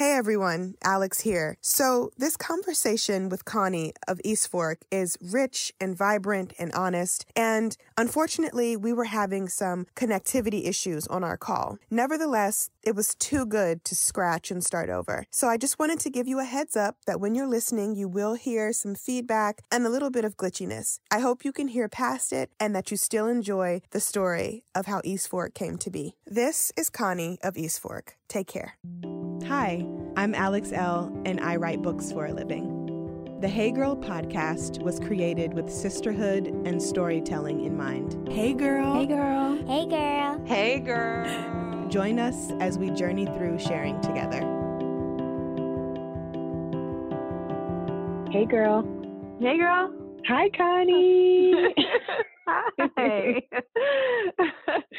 Hey everyone, Alex here. So, this conversation with Connie of East Fork is rich and vibrant and honest, and unfortunately, we were having some connectivity issues on our call. Nevertheless, it was too good to scratch and start over. So, I just wanted to give you a heads up that when you're listening, you will hear some feedback and a little bit of glitchiness. I hope you can hear past it and that you still enjoy the story of how East Fork came to be. This is Connie of East Fork. Take care. Hi, I'm Alex Elle, and I write books for a living. The Hey Girl podcast was created with sisterhood and storytelling in mind. Hey, girl. Hey, girl. Hey, girl. Hey, girl. Join us as we journey through sharing together. Hey, girl. Hey, girl. Hi, Connie. Hi.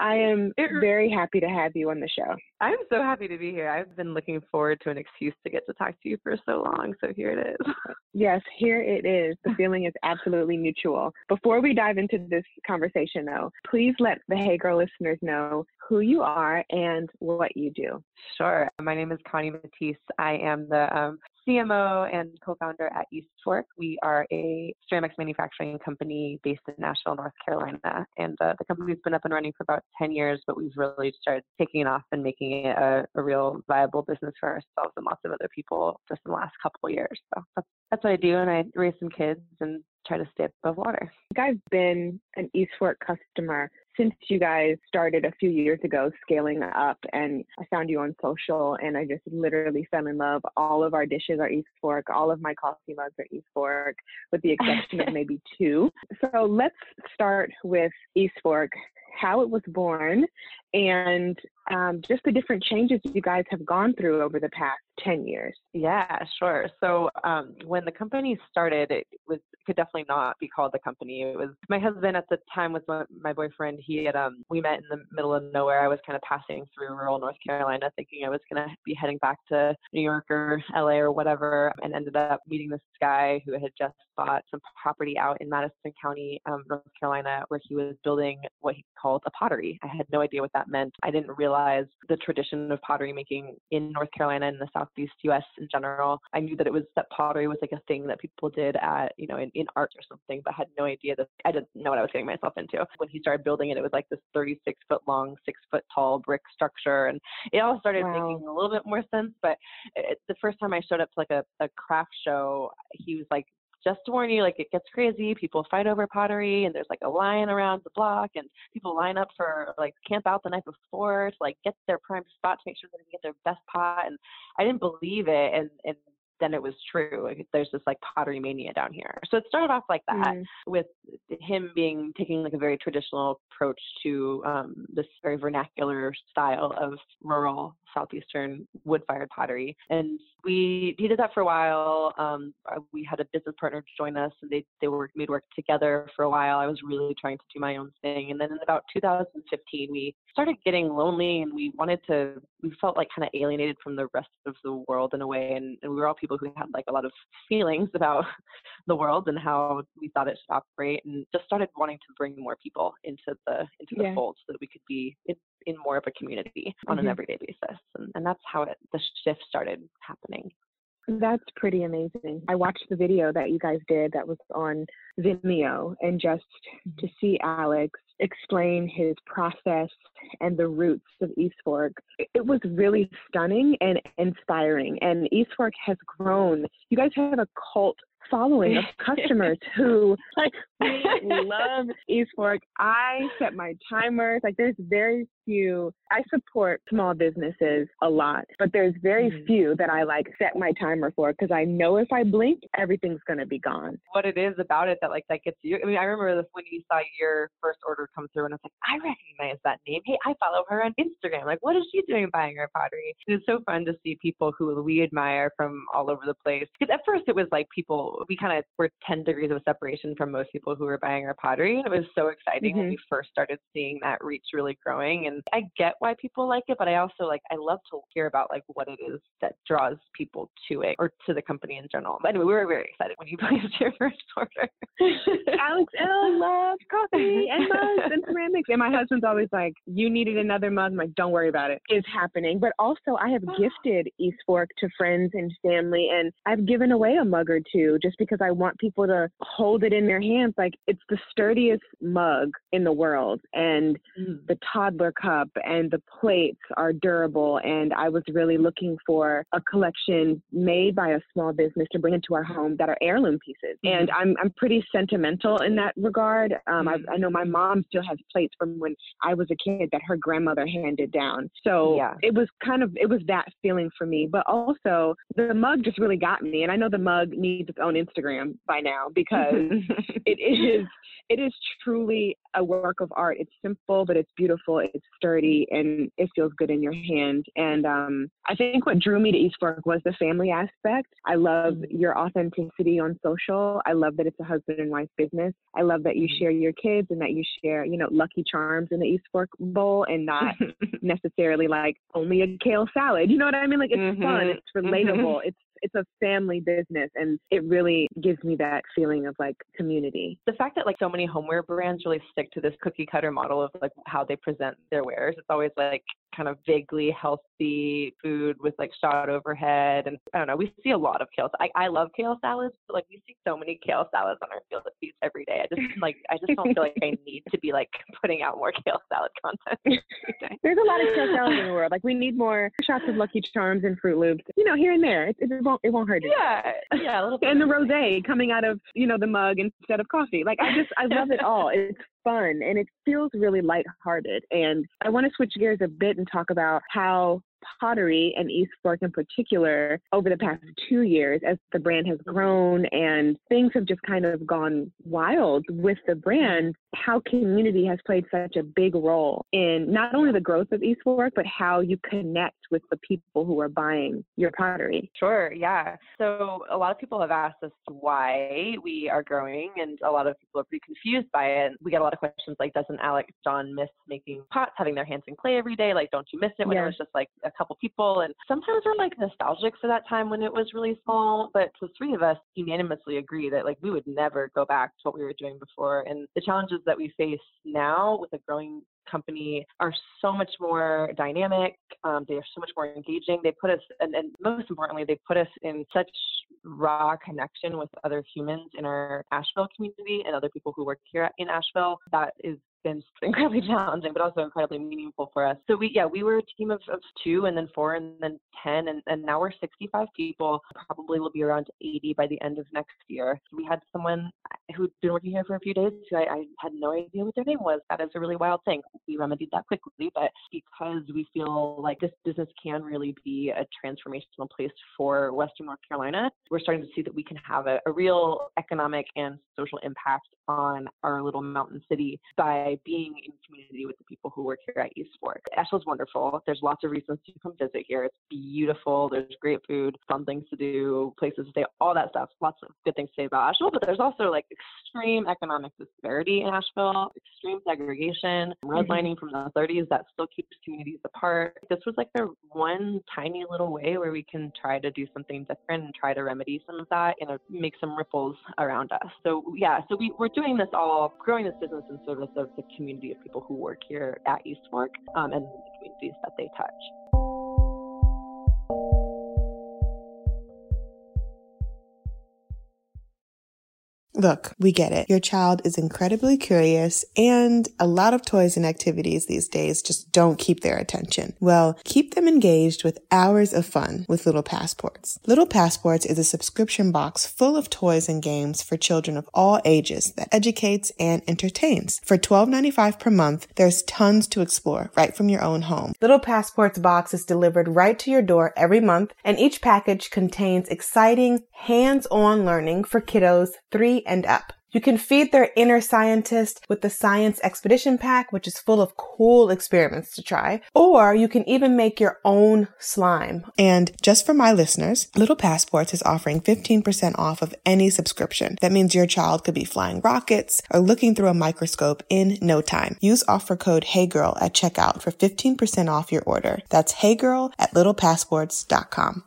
I am very happy to have you on the show. I'm so happy to be here. I've been looking forward to an excuse to get to talk to you for so long, so here it is. Yes, here it is. The feeling is absolutely mutual. Before we dive into this conversation, though, please let the Hey Girl listeners know who you are and what you do. Sure. My name is Connie Matisse. I am the um, CMO and co-founder at East Fork. We are a ceramics manufacturing company based in Asheville, North Carolina, and uh, the company's been up and running for about 10 years, but we've really started taking off and making it a, a real viable business for ourselves and lots of other people just in the last couple of years. So that's, that's what I do, and I raise some kids and try to stay above water. I've been an East Fork customer since you guys started a few years ago scaling up and I found you on social and I just literally fell in love. All of our dishes are East Fork, all of my coffee mugs are East Fork, with the exception of maybe two. So let's start with East Fork, how it was born, and um, just the different changes you guys have gone through over the past 10 years. Yeah, sure. So um, when the company started, it was could definitely not be called the company. It was my husband at the time was my boyfriend. He had um, we met in the middle of nowhere. I was kind of passing through rural North Carolina, thinking I was gonna be heading back to New York or LA or whatever, and ended up meeting this guy who had just bought some property out in Madison County, um, North Carolina, where he was building what he called a pottery. I had no idea what that meant. I didn't realize the tradition of pottery making in North Carolina and the Southeast U.S. in general. I knew that it was that pottery was like a thing that people did at you know in, in art or something, but had no idea that I didn't know what I was getting myself into. When he started building it, it was like this 36 foot long, six foot tall brick structure, and it all started Wow. making a little bit more sense. But it, the first time I showed up to like a, a craft show, he was like just to warn you, like it gets crazy. People fight over pottery, and there's like a line around the block, and people line up for like camp out the night before to like get their prime spot to make sure they can get their best pot. And I didn't believe it, and and then it was true. There's this like pottery mania down here. So it started off like that Mm. with him being taking like a very traditional approach to um, this very vernacular style of rural southeastern wood-fired pottery. And we he did that for a while. Um, uh, we had a business partner join us, and they they worked we'd worked together for a while. I was really trying to do my own thing, and then in about 2015, we started getting lonely, and we wanted to. We felt like kind of alienated from the rest of the world in a way, and, and we were all people who had like a lot of feelings about the world and how we thought it should operate, and just started wanting to bring more people into the into the Yeah. fold so that we could be in, in more of a community on an Mhm. everyday basis, and, and that's how it the shift started happening. That's pretty amazing. I watched the video that you guys did that was on Vimeo, and just to mm-hmm. see Alex explain his process and the roots of East Fork, it- it was really stunning and inspiring. And East Fork has grown. You guys have a cult following of customers who like we love East Fork. I set my timers. Like there's very few. I support small businesses a lot, but there's very Mhm. few that I like set my timer for because I know if I blink, everything's gonna be gone. what it is about it that like that gets you. I mean, I remember this when you saw your first order come through, and it's like, I recognize that name. Hey, I follow her on Instagram. Like, what is she doing buying her pottery? And it's so fun to see people who we admire from all over the place. Because at first it was like people we kind of were 10 degrees of separation from most people who were buying our pottery. And it was so exciting mm-hmm. when we first started seeing that reach really growing. And I get why people like it, but I also like, I love to hear about like what it is that draws people to it or to the company in general. But anyway, we were very excited when you placed your first order. Alex Elle loves coffee and mugs and ceramics. And my husband's always like, you needed another mug. I'm like, don't worry about it. It's happening. But also I have gifted East Fork to friends and family and I've given away a mug or two just because I want people to hold it in their hands. Like it's the sturdiest mug in the world. And mm. the toddler cup and the plates are durable. And I was really looking for a collection made by a small business to bring into our home that are heirloom pieces. Mm. And I'm, I'm pretty sentimental in that regard. Um, mm. I, I know my mom still has plates from when I was a kid that her grandmother handed down. So yeah. it was kind of, it was that feeling for me. But also the mug just really got me. And I know the mug needs its own Instagram by now because it is it is truly a work of art. It's simple, but it's beautiful. It's sturdy, and it feels good in your hand. And um, I think what drew me to East Fork was the family aspect. I love mm-hmm. your authenticity on social. I love that it's a husband and wife business. I love that you mm-hmm. share your kids and that you share, you know, Lucky Charms in the East Fork bowl and not necessarily like only a kale salad. You know what I mean? Like it's mm-hmm. fun. It's relatable. It's it's a family business and it really gives me that feeling of like community. The fact that like so many homeware brands really stick to this cookie cutter model of like how they present their wares, it's always like kind of vaguely healthy food with like shot overhead and I don't know, we see a lot of kale. I, I love kale salads, but like we see so many kale salads on our field of feast every day. I just like I just don't feel like I need to be like putting out more kale salad content There's a lot of kale salads in the world. Like we need more shots of Lucky Charms and Froot Loops, you know, here and there. It, it won't it won't hurt it. Yeah, yeah, a little bit. And the rosé coming out of you know the mug instead of coffee. Like I just I love it all. It's fun and it feels really lighthearted. And I want to switch gears a bit and talk about how pottery and East Fork in particular over the past two years as the brand has grown and things have just kind of gone wild with the brand, how community has played such a big role in not only the growth of East Fork, but how you connect with the people who are buying your pottery. Sure, yeah. So a lot of people have asked us why we are growing and a lot of people are pretty confused by it. We get a lot of questions like, doesn't Alex John miss making pots, having their hands in clay every day? Like, don't you miss it when yeah. it was just like a couple people. And sometimes we're like nostalgic for that time when it was really small. But the three of us unanimously agree that like we would never go back to what we were doing before. And the challenges that we face now with a growing company are so much more dynamic. Um, they are so much more engaging. They put us, and, and, most importantly, they put us in such raw connection with other humans in our Asheville community and other people who work here in Asheville. That is been incredibly challenging, but also incredibly meaningful for us. So we, yeah, we were a team of, of two and then four and then 10, and, and now we're 65 people. Probably will be around 80 by the end of next year. We had someone who'd been working here for a few days who I, I had no idea what their name was. That is a really wild thing. We remedied that quickly, but because we feel like this business can really be a transformational place for Western North Carolina, we're starting to see that we can have a, a real economic and social impact on our little mountain city by being in community with the people who work here at East Fork. Asheville's wonderful. There's lots of reasons to come visit here. It's beautiful. There's great food, fun things to do, places to stay, all that stuff. Lots of good things to say about Asheville, but there's also like extreme economic disparity in Asheville, extreme segregation, redlining mm-hmm. from the 30s that still keeps communities apart. This was like the one tiny little way where we can try to do something different and try to remedy some of that and make some ripples around us. So yeah, so we, we're doing this all, growing this business in service of the community of people who work here at East Fork um, and the communities that they touch. Look, we get it. Your child is incredibly curious and a lot of toys and activities these days just don't keep their attention. Well, keep them engaged with hours of fun with Little Passports. Little Passports is a subscription box full of toys and games for children of all ages that educates and entertains. For $12.95 per month, there's tons to explore right from your own home. Little Passports box is delivered right to your door every month and each package contains exciting hands-on learning for kiddos 3 and up. You can feed their inner scientist with the Science Expedition Pack, which is full of cool experiments to try. Or you can even make your own slime. And just for my listeners, Little Passports is offering 15% off of any subscription. That means your child could be flying rockets or looking through a microscope in no time. Use offer code HeyGirl at checkout for 15% off your order. That's HeyGirl at littlepassports.com.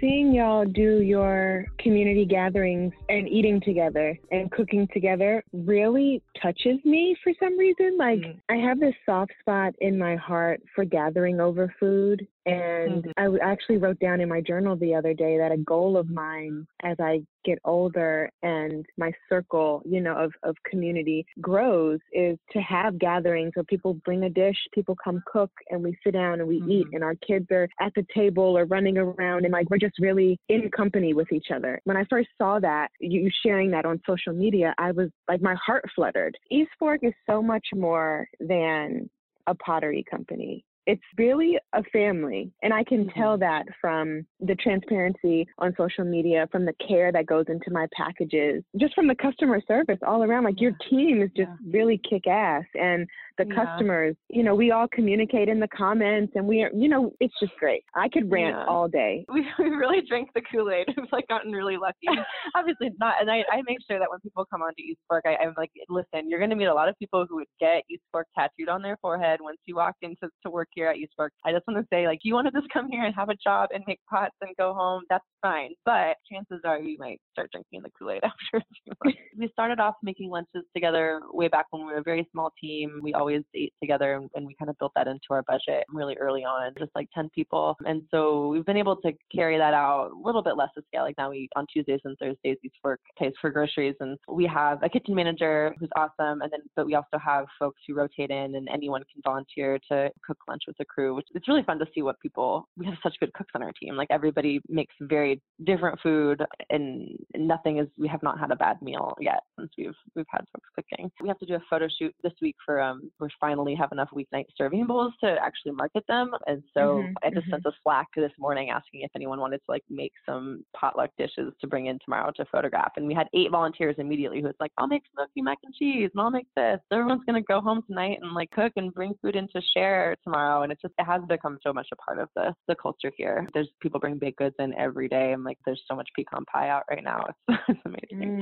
seeing y'all do your community gatherings and eating together and cooking together really touches me for some reason. Like, mm. I have this soft spot in my heart for gathering over food and mm-hmm. I actually wrote down in my journal the other day that a goal of mine as I get older and my circle, you know, of, of community grows is to have gatherings where people bring a dish, people come cook, and we sit down and we mm-hmm. eat, and our kids are at the table or running around, and like we're just really in company with each other. When I first saw that, you sharing that on social media, I was like, my heart fluttered. East Fork is so much more than a pottery company it's really a family. And I can tell mm-hmm. that from the transparency on social media, from the care that goes into my packages, just from the customer service all around. Like your team is just yeah. really kick ass. And the yeah. customers, you know, we all communicate in the comments and we are, you know, it's just great. I could rant yeah. all day. We, we really drank the Kool Aid. We've like gotten really lucky. Obviously not. And I, I make sure that when people come onto East Fork, I, I'm like, listen, you're going to meet a lot of people who would get East Fork tattooed on their forehead once you walk into to work here at East Fork. I just want to say, like, you want to just come here and have a job and make pots and go home, that's fine. But chances are you might start drinking the Kool Aid after we started off making lunches together way back when we were a very small team. We always ate together and, and we kind of built that into our budget really early on, just like 10 people. And so we've been able to carry that out a little bit less to scale. Like now we, on Tuesdays and Thursdays, East Fork pays for groceries and we have a kitchen manager who's awesome. And then, but we also have folks who rotate in and anyone can volunteer to cook lunch with the crew, which it's really fun to see what people, we have such good cooks on our team. Like everybody makes very different food and nothing is, we have not had a bad meal yet since we've, we've had folks cooking. We have to do a photo shoot this week for, um, we're finally have enough weeknight serving bowls to actually market them. And so mm-hmm, I just mm-hmm. sent a Slack this morning asking if anyone wanted to like make some potluck dishes to bring in tomorrow to photograph. And we had eight volunteers immediately who was like, I'll make smoky mac and cheese and I'll make this. Everyone's gonna go home tonight and like cook and bring food in to share tomorrow. And it's just it has become so much a part of the the culture here. There's people bring baked goods in every day. I'm like, there's so much pecan pie out right now. It's, it's amazing.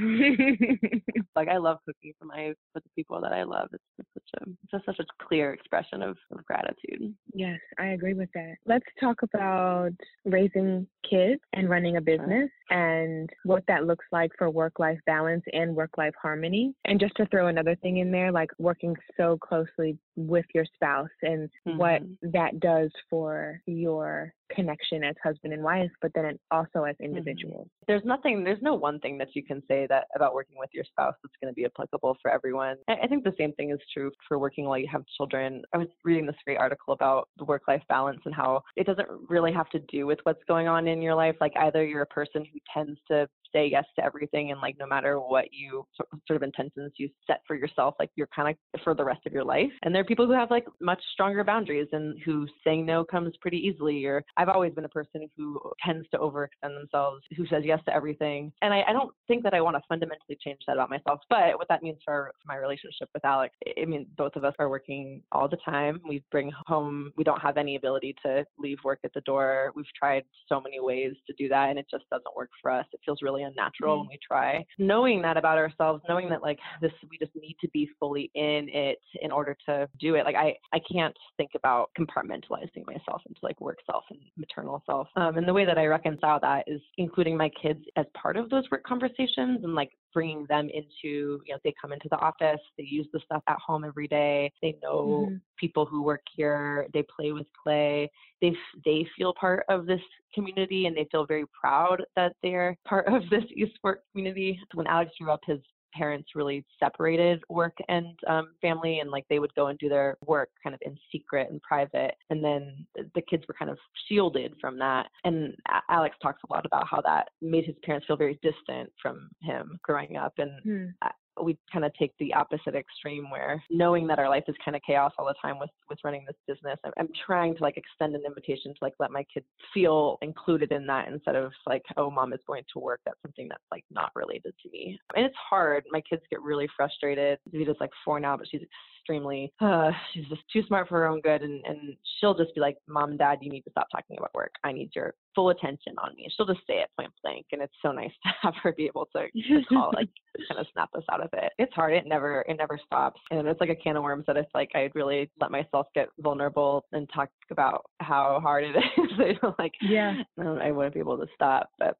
Mm. like I love cooking for my for the people that I love. It's, it's such a it's just such a clear expression of, of gratitude. Yes, I agree with that. Let's talk about raising kids and running a business and what that looks like for work life balance and work life harmony. And just to throw another thing in there, like working so closely with your spouse and mm-hmm. what that does for your connection as husband and wife, but then also as mm-hmm. individuals. Mm-hmm. There's nothing, there's no one thing that you can say that about working with your spouse that's going to be applicable for everyone. I think the same thing is true for working while you have children. I was reading this great article about the work life balance and how it doesn't really have to do with what's going on in your life. Like either you're a person who tends to say yes to everything and like no matter what you sort of intentions you set for yourself like you're kind of for the rest of your life. And there are people who have like much stronger boundaries and who saying no comes pretty easily or i've always been a person who tends to overextend themselves who says yes to everything. And i, I don't think that i want to fundamentally change that about myself but what that means for, for my relationship with alex i mean both of us are working all the time. We bring home we don't have any ability to leave work at the door. We've tried so many ways to do that and it just doesn't work for us. It feels really unnatural mm-hmm. when we try. Knowing that about ourselves, knowing that like this, we just need to be fully in it in order to do it. Like I, I can't think about compartmentalizing myself into like work self and maternal self. Um, and the way that I reconcile that is including my kids as part of those work conversations and like bringing them into, you know, they come into the office, they use the stuff at home every day, they know mm-hmm. people who work here, they play with clay, they they feel part of this community and they feel very proud that they're part of this Fork community. When Alex grew up, his parents really separated work and um, family and like they would go and do their work kind of in secret and private and then the kids were kind of shielded from that and alex talks a lot about how that made his parents feel very distant from him growing up and mm. We kind of take the opposite extreme where knowing that our life is kind of chaos all the time with with running this business I'm, I'm trying to like extend an invitation to like let my kids feel included in that instead of like oh mom is going to work that's something that's like not related to me. And it's hard. My kids get really frustrated. Vita's like four now but she's extremely uh, she's just too smart for her own good and, and she'll just be like mom and dad you need to stop talking about work. I need your full attention on me she'll just say it point blank and it's so nice to have her be able to, to call like kind of snap us out of it. It's hard it never it never stops and it's like a can of worms that if like i'd really let myself get vulnerable and talk about how hard it is like yeah. I wouldn't be able to stop but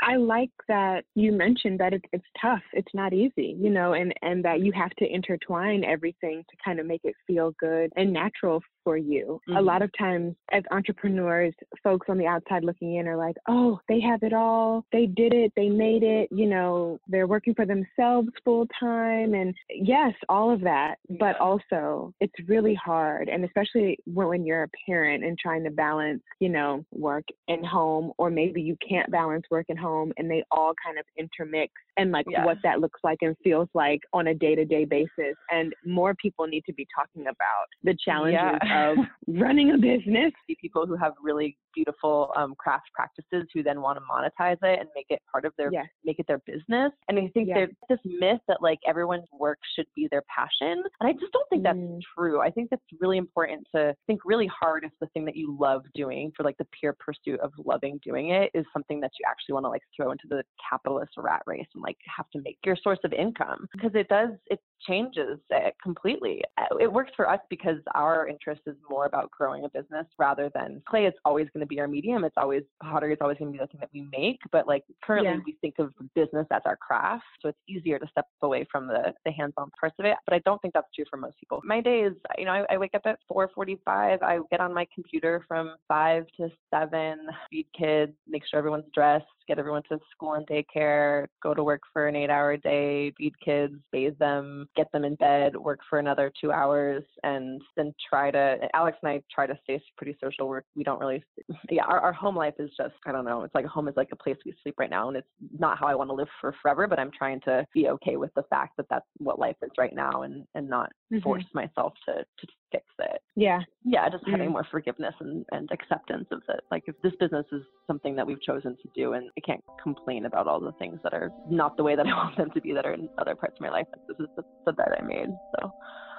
I like that you mentioned that it, it's tough. It's not easy, you know, and and that you have to intertwine everything to kind of make it feel good and natural for you. Mm-hmm. A lot of times, as entrepreneurs, folks on the outside looking in are like, "Oh, they have it all. They did it. They made it. You know, they're working for themselves full time." And yes, all of that, but also it's really hard, and especially when, you're a parent and trying to balance, you know, work and home, or maybe you can't balance work and home and they all kind of intermix and like yeah. what that looks like and feels like on a day-to-day basis and more people need to be talking about the challenges yeah. of running a business see people who have really beautiful um, craft practices who then want to monetize it and make it part of their yes. make it their business and i think there's this myth that like everyone's work should be their passion and i just don't think that's mm. true i think that's really important to think really hard if the thing that you love doing for like the pure pursuit of loving doing it is something that you actually want to like throw into the capitalist rat race and like have to make your source of income because it does it changes it completely uh, it works for us because our interest is more about growing a business rather than clay is always going to be our medium it's always pottery is always going to be the thing that we make but like currently yeah. we think of business as our craft so it's easier to step away from the the hands-on parts of it but i don't think that's true for most people my days you know i, I wake up at 4.45 i get on my computer from 5 to 7 feed kids make sure everyone's dressed get everyone to school and daycare, go to work for an eight hour day, feed kids, bathe them, get them in bed, work for another two hours, and then try to, Alex and I try to stay pretty social. We're, we don't really, yeah, our, our home life is just, I don't know, it's like a home is like a place we sleep right now. And it's not how I want to live for forever, but I'm trying to be okay with the fact that that's what life is right now and, and not mm-hmm. force myself to, to fix it. Yeah. Yeah, just mm-hmm. having more forgiveness and, and acceptance of it. Like if this business is something that we've chosen to do and I can't complain about all the things that are not the way that I want them to be that are in other parts of my life. Like, this is the, the bed I made. So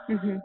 mm-hmm.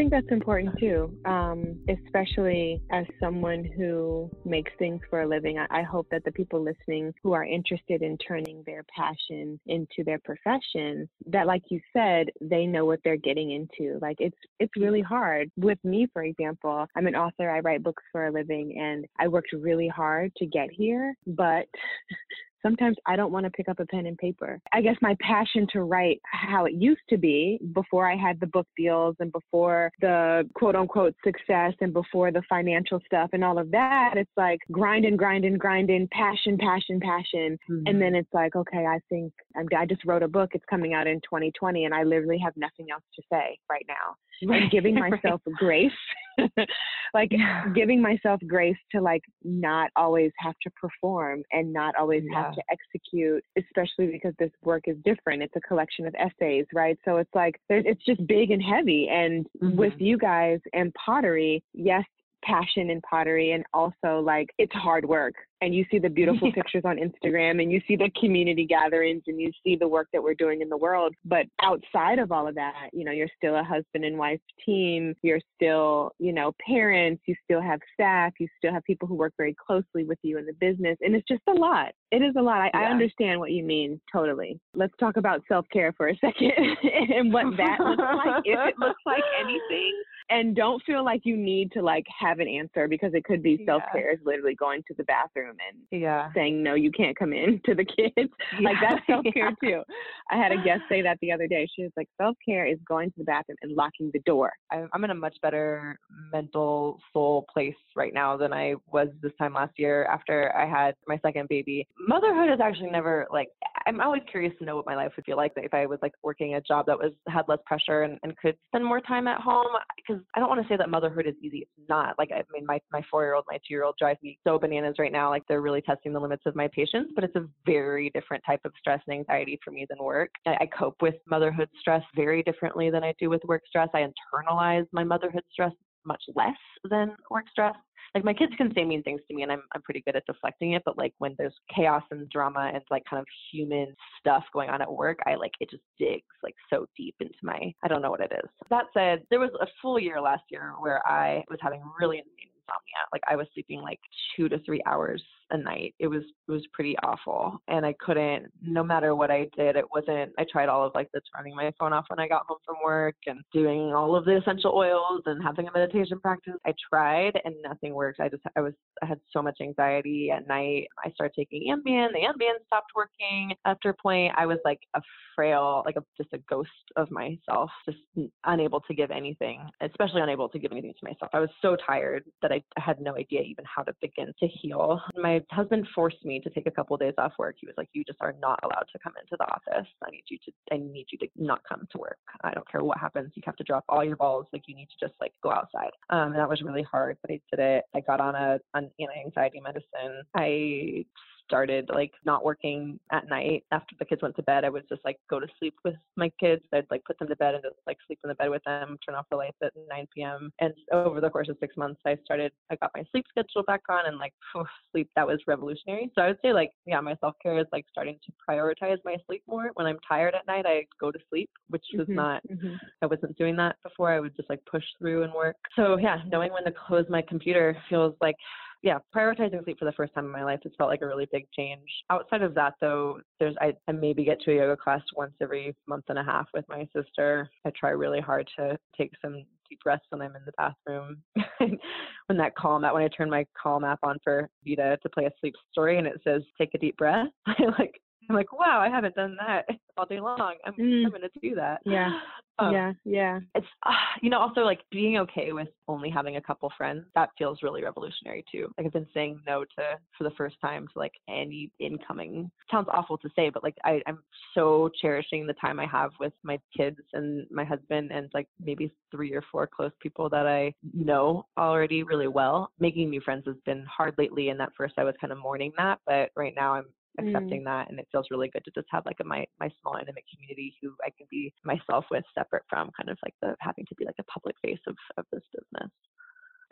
Think that's important too, um, especially as someone who makes things for a living. I, I, hope that the people listening who are interested in turning their passion into their profession, that, like you said, they know what they're getting into. Like it's it's really hard. With me, for example, I'm an author. I write books for a living, and I worked really hard to get here, but sometimes I don't want to pick up a pen and paper. I guess my passion to write how it used to be before I had the book deals and before the quote unquote success and before the financial stuff and all of that, it's like grinding, grinding, grinding, passion, passion, passion. Mm-hmm. And then it's like, okay, I think I'm, I just wrote a book. It's coming out in 2020 and I literally have nothing else to say right now. Right. And giving myself right. grace like yeah. giving myself grace to like not always have to perform and not always yeah. have to execute especially because this work is different it's a collection of essays right so it's like it's just big and heavy and mm-hmm. with you guys and pottery yes passion in pottery and also like it's hard work. And you see the beautiful yeah. pictures on Instagram and you see the community gatherings and you see the work that we're doing in the world. But outside of all of that you know you're still a husband and wife team. You're still you know parents. You still have staff. You still have people who work very closely with you in the business. And it's just a lot. It is a lot. I, yeah. I understand what you mean. Totally. Let's talk about self-care for a second and what that looks like if it looks like anything and don't feel like you need to like have an answer because it could be self care is literally going to the bathroom and yeah. saying no, you can't come in to the kids. Yeah. Like that's self care too. I had a guest say that the other day. She was like, self care is going to the bathroom and locking the door. I'm in a much better mental soul place right now than I was this time last year after I had my second baby. Motherhood is actually never like I'm always curious to know what my life would feel like if I was like working a job that was had less pressure and, and could spend more time at home. Because I don't want to say that motherhood is easy. It's not. Like I mean, my my four year old, my two year old drive me so bananas right now. Like they're really testing the limits of my patience. But it's a very different type of stress and anxiety for me than work. I, I cope with motherhood stress very differently than I do with work stress. I internalize my motherhood stress much less than work stress like my kids can say mean things to me and I'm I'm pretty good at deflecting it, but like when there's chaos and drama and like kind of human stuff going on at work, I like it just digs like so deep into my I don't know what it is. That said, there was a full year last year where I was having really insane insomnia. Like I was sleeping like two to three hours a night. It was it was pretty awful, and I couldn't. No matter what I did, it wasn't. I tried all of like the turning my phone off when I got home from work and doing all of the essential oils and having a meditation practice. I tried and nothing worked. I just I was I had so much anxiety at night. I started taking Ambien. The Ambien stopped working. After a point, I was like a frail, like a, just a ghost of myself, just unable to give anything, especially unable to give anything to myself. I was so tired that I had no idea even how to begin to heal. My husband forced me to take a couple of days off work. He was like, "You just are not allowed to come into the office. I need you to. I need you to not come to work. I don't care what happens. You have to drop all your balls. Like you need to just like go outside." Um, and that was really hard, but I did it. I got on a an anti-anxiety medicine. I started like not working at night after the kids went to bed. I would just like go to sleep with my kids. I'd like put them to bed and just like sleep in the bed with them, turn off the lights at 9 p.m. And over the course of six months, I started, I got my sleep schedule back on and like whew, sleep, that was revolutionary. So I would say like, yeah, my self care is like starting to prioritize my sleep more. When I'm tired at night, I go to sleep, which was Mhm, not mhm. I wasn't doing that before. I would just like push through and work. So yeah, knowing when to close my computer feels like yeah, prioritizing sleep for the first time in my life has felt like a really big change. Outside of that though, there's I, I maybe get to a yoga class once every month and a half with my sister. I try really hard to take some deep breaths when I'm in the bathroom. when that calm app when I turn my calm app on for Vita to play a sleep story and it says take a deep breath, I like I'm like, wow, I haven't done that all day long. I'm, Mm. I'm gonna do that. Yeah. Um, yeah, yeah. it's uh, you know also like being okay with only having a couple friends that feels really revolutionary too like i've been saying no to for the first time to like any incoming sounds awful to say but like I, i'm so cherishing the time i have with my kids and my husband and like maybe three or four close people that i know already really well making new friends has been hard lately and at first i was kind of mourning that but right now i'm Mm. accepting that and it feels really good to just have like a my my small intimate community who I can be myself with separate from kind of like the having to be like a public face of of this business.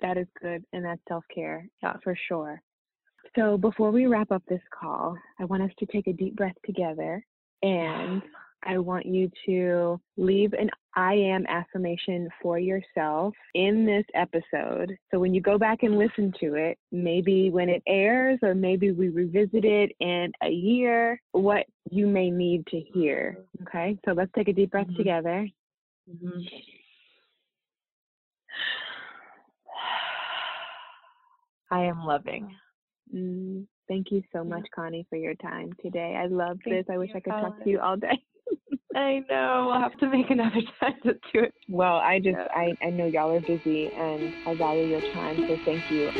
That is good. And that's self care. Yeah. For sure. So before we wrap up this call, I want us to take a deep breath together and I want you to leave an I am affirmation for yourself in this episode. So when you go back and listen to it, maybe when it airs, or maybe we revisit it in a year, what you may need to hear. Okay, so let's take a deep breath Mhm. together. I am loving. Mm, thank you so much, Connie, for your time today. I love this. I wish you, I could talk to you all day. I know. We'll have to make another time to do it. Well, I just, Yeah. I, I know y'all are busy and I value your time, so thank you.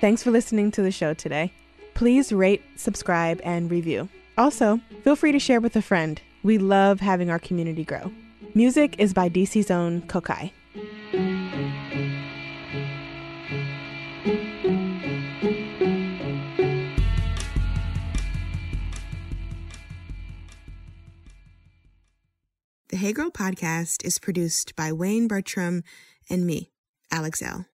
Thanks for listening to the show today. Please rate, subscribe, and review. Also, feel free to share with a friend. We love having our community grow. Music is by DC's own Kokai. Hey Girl podcast is produced by Wayne Bertram and me, Alex Elle.